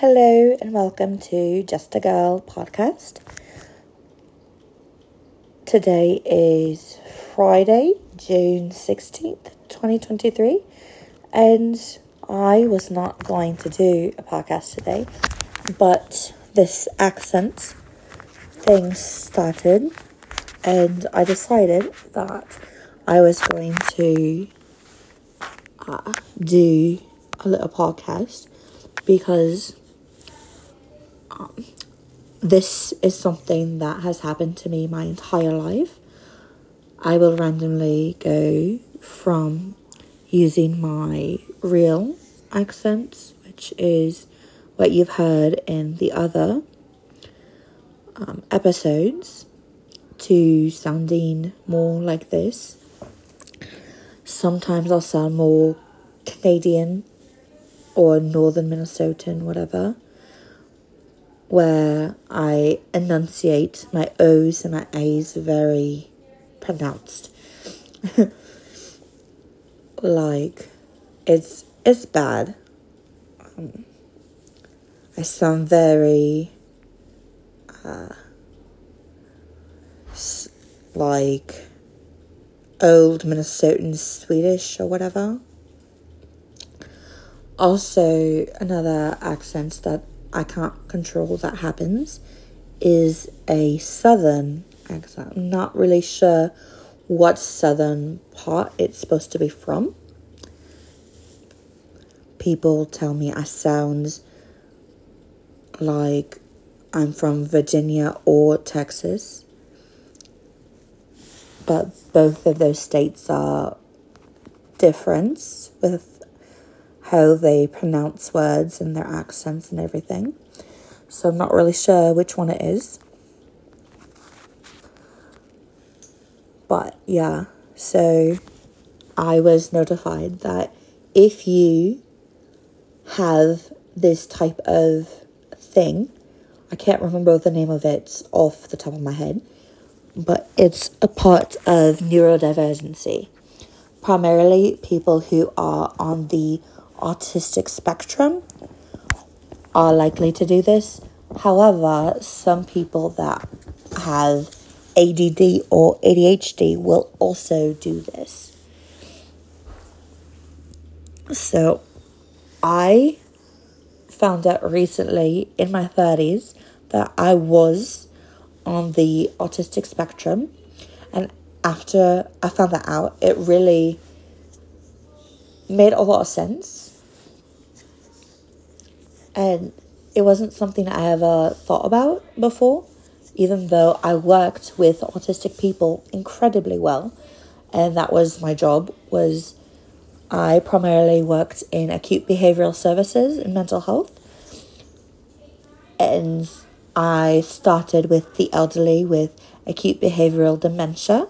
Hello and welcome to Just a Girl podcast. Today is Friday, June 16th, 2023, and I was not going to do a podcast today, but this accent thing started, and I decided that I was going to uh, do a little podcast because um, this is something that has happened to me my entire life. I will randomly go from using my real accent, which is what you've heard in the other um, episodes, to sounding more like this. Sometimes I'll sound more Canadian or Northern Minnesotan, whatever where I enunciate my O's and my A's very pronounced. like it's it's bad. Um, I sound very uh, like old Minnesotan Swedish or whatever. Also, another accent that I can't control that happens is a southern accent. I'm not really sure what southern part it's supposed to be from. People tell me I sound like I'm from Virginia or Texas. But both of those states are different with how they pronounce words and their accents and everything. So I'm not really sure which one it is. But yeah, so I was notified that if you have this type of thing, I can't remember the name of it off the top of my head, but it's a part of neurodivergency. Primarily people who are on the autistic spectrum are likely to do this. However, some people that have ADD or ADHD will also do this. So, I found out recently in my 30s that I was on the autistic spectrum. And after I found that out, it really made a lot of sense. And it wasn't something I ever thought about before, even though I worked with autistic people incredibly well. And that was my job was I primarily worked in acute behavioral services and mental health. And I started with the elderly with acute behavioral dementia.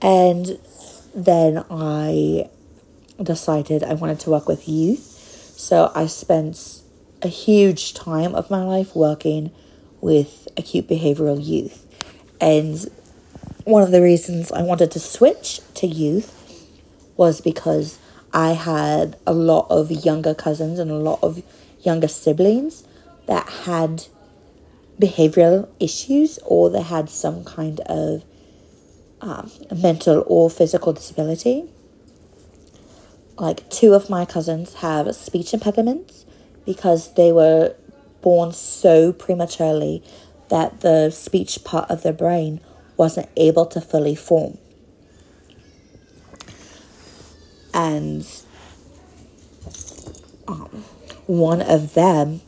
And then I decided I wanted to work with youth. So I spent a huge time of my life working with acute behavioral youth. And one of the reasons I wanted to switch to youth was because I had a lot of younger cousins and a lot of younger siblings that had behavioral issues or they had some kind of um, mental or physical disability like two of my cousins have speech impediments because they were born so prematurely that the speech part of their brain wasn't able to fully form. And um, one of them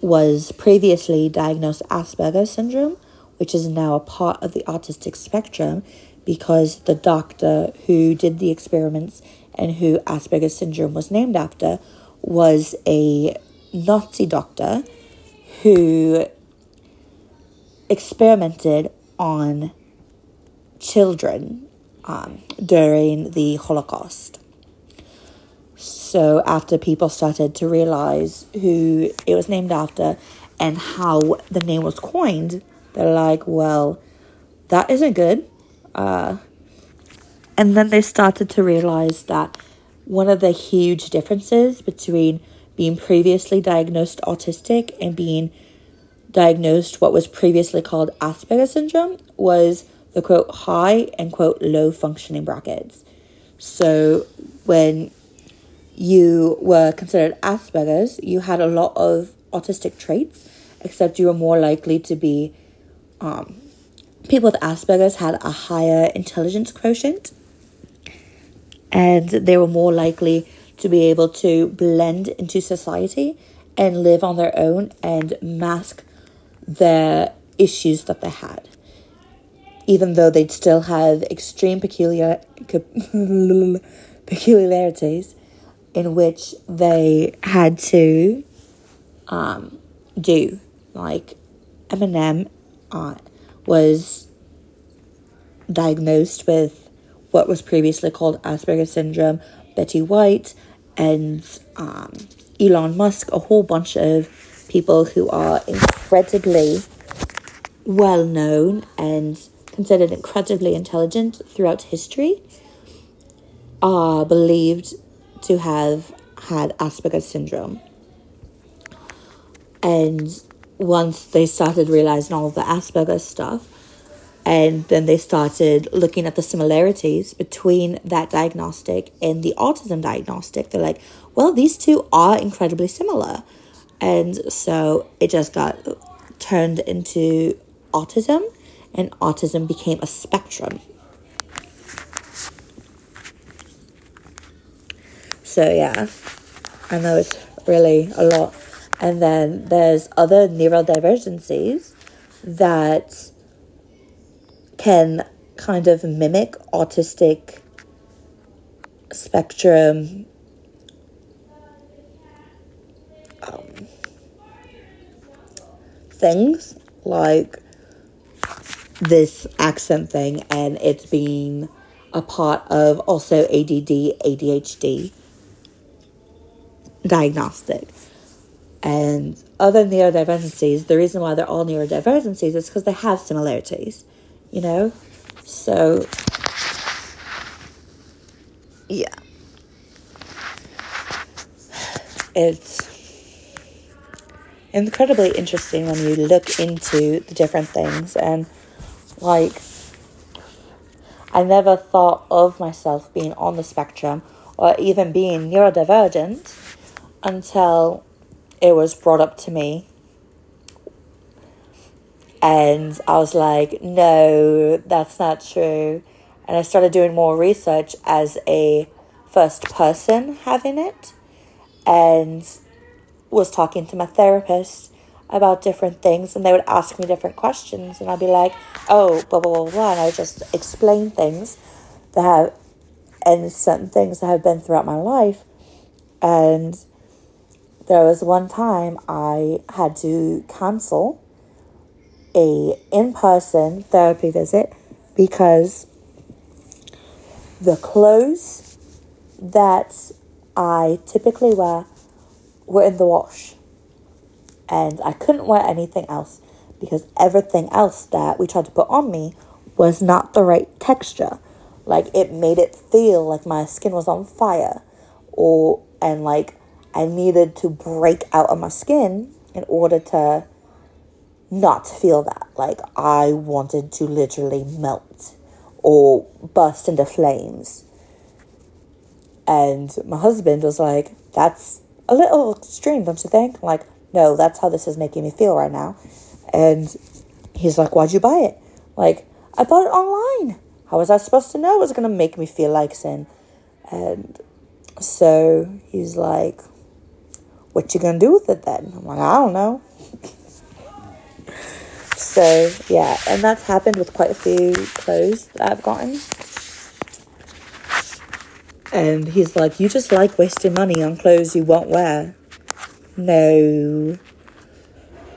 was previously diagnosed Asperger's syndrome, which is now a part of the autistic spectrum because the doctor who did the experiments and who Asperger's syndrome was named after, was a Nazi doctor who experimented on children um, during the Holocaust. So, after people started to realize who it was named after and how the name was coined, they're like, well, that isn't good. Uh, and then they started to realize that one of the huge differences between being previously diagnosed autistic and being diagnosed what was previously called Asperger's syndrome was the quote high and quote low functioning brackets. So when you were considered Asperger's, you had a lot of autistic traits, except you were more likely to be um, people with Asperger's had a higher intelligence quotient and they were more likely to be able to blend into society and live on their own and mask the issues that they had. Even though they'd still have extreme peculiar peculiarities in which they had to um, do like Eminem uh, was diagnosed with what was previously called Asperger's syndrome, Betty White, and um, Elon Musk, a whole bunch of people who are incredibly well known and considered incredibly intelligent throughout history, are believed to have had Asperger's syndrome. And once they started realizing all the Asperger's stuff, and then they started looking at the similarities between that diagnostic and the autism diagnostic. They're like, well, these two are incredibly similar. And so it just got turned into autism, and autism became a spectrum. So, yeah, I know it's really a lot. And then there's other neurodivergencies that can kind of mimic autistic spectrum um, things like this accent thing and it's being a part of also ADD, ADHD diagnostic. And other neurodivergencies, the reason why they're all neurodivergencies is because they have similarities you know? So, yeah. It's incredibly interesting when you look into the different things and, like, I never thought of myself being on the spectrum or even being neurodivergent until it was brought up to me and I was like, no, that's not true. And I started doing more research as a first person having it and was talking to my therapist about different things and they would ask me different questions and I'd be like, oh, blah, blah, blah, blah. And I would just explain things that have, and certain things that have been throughout my life. And there was one time I had to cancel a in-person therapy visit because the clothes that I typically wear were in the wash. And I couldn't wear anything else because everything else that we tried to put on me was not the right texture. Like it made it feel like my skin was on fire or and like I needed to break out of my skin in order to not feel that. Like I wanted to literally melt or burst into flames. And my husband was like, That's a little extreme, don't you think? Like, no, that's how this is making me feel right now. And he's like, Why'd you buy it? Like, I bought it online. How was I supposed to know it was gonna make me feel like sin? And so he's like, What you gonna do with it then? I'm like, I don't know. So yeah, and that's happened with quite a few clothes that I've gotten. And he's like, You just like wasting money on clothes you won't wear. No.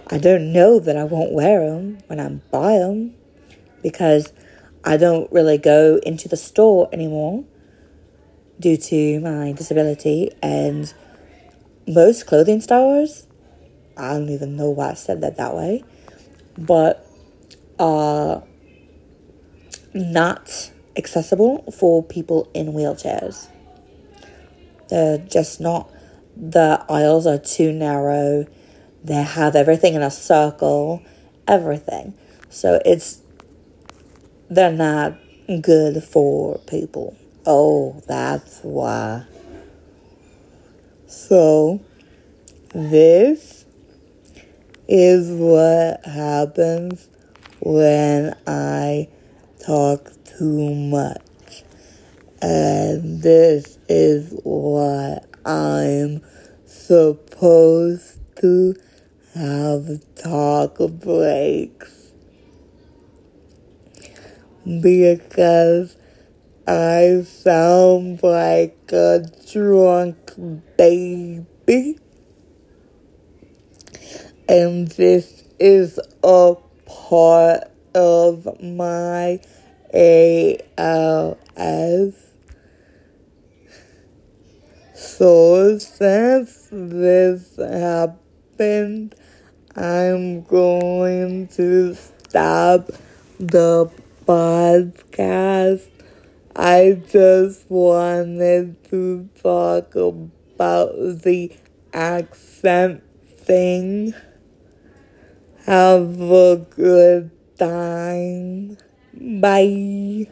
I don't know that I won't wear them when I buy them because I don't really go into the store anymore due to my disability. And most clothing stores, I don't even know why I said that that way but uh, not accessible for people in wheelchairs. They're just not the aisles are too narrow. They have everything in a circle, everything. So it's, they're not good for people. Oh, that's why. So, this is what happens when I talk too much. And this is what I'm supposed to have talk breaks. Because I sound like a drunk baby. And this is a part of my ALS. So since this happened, I'm going to stop the podcast. I just wanted to talk about the accent thing. Have a good time. Bye.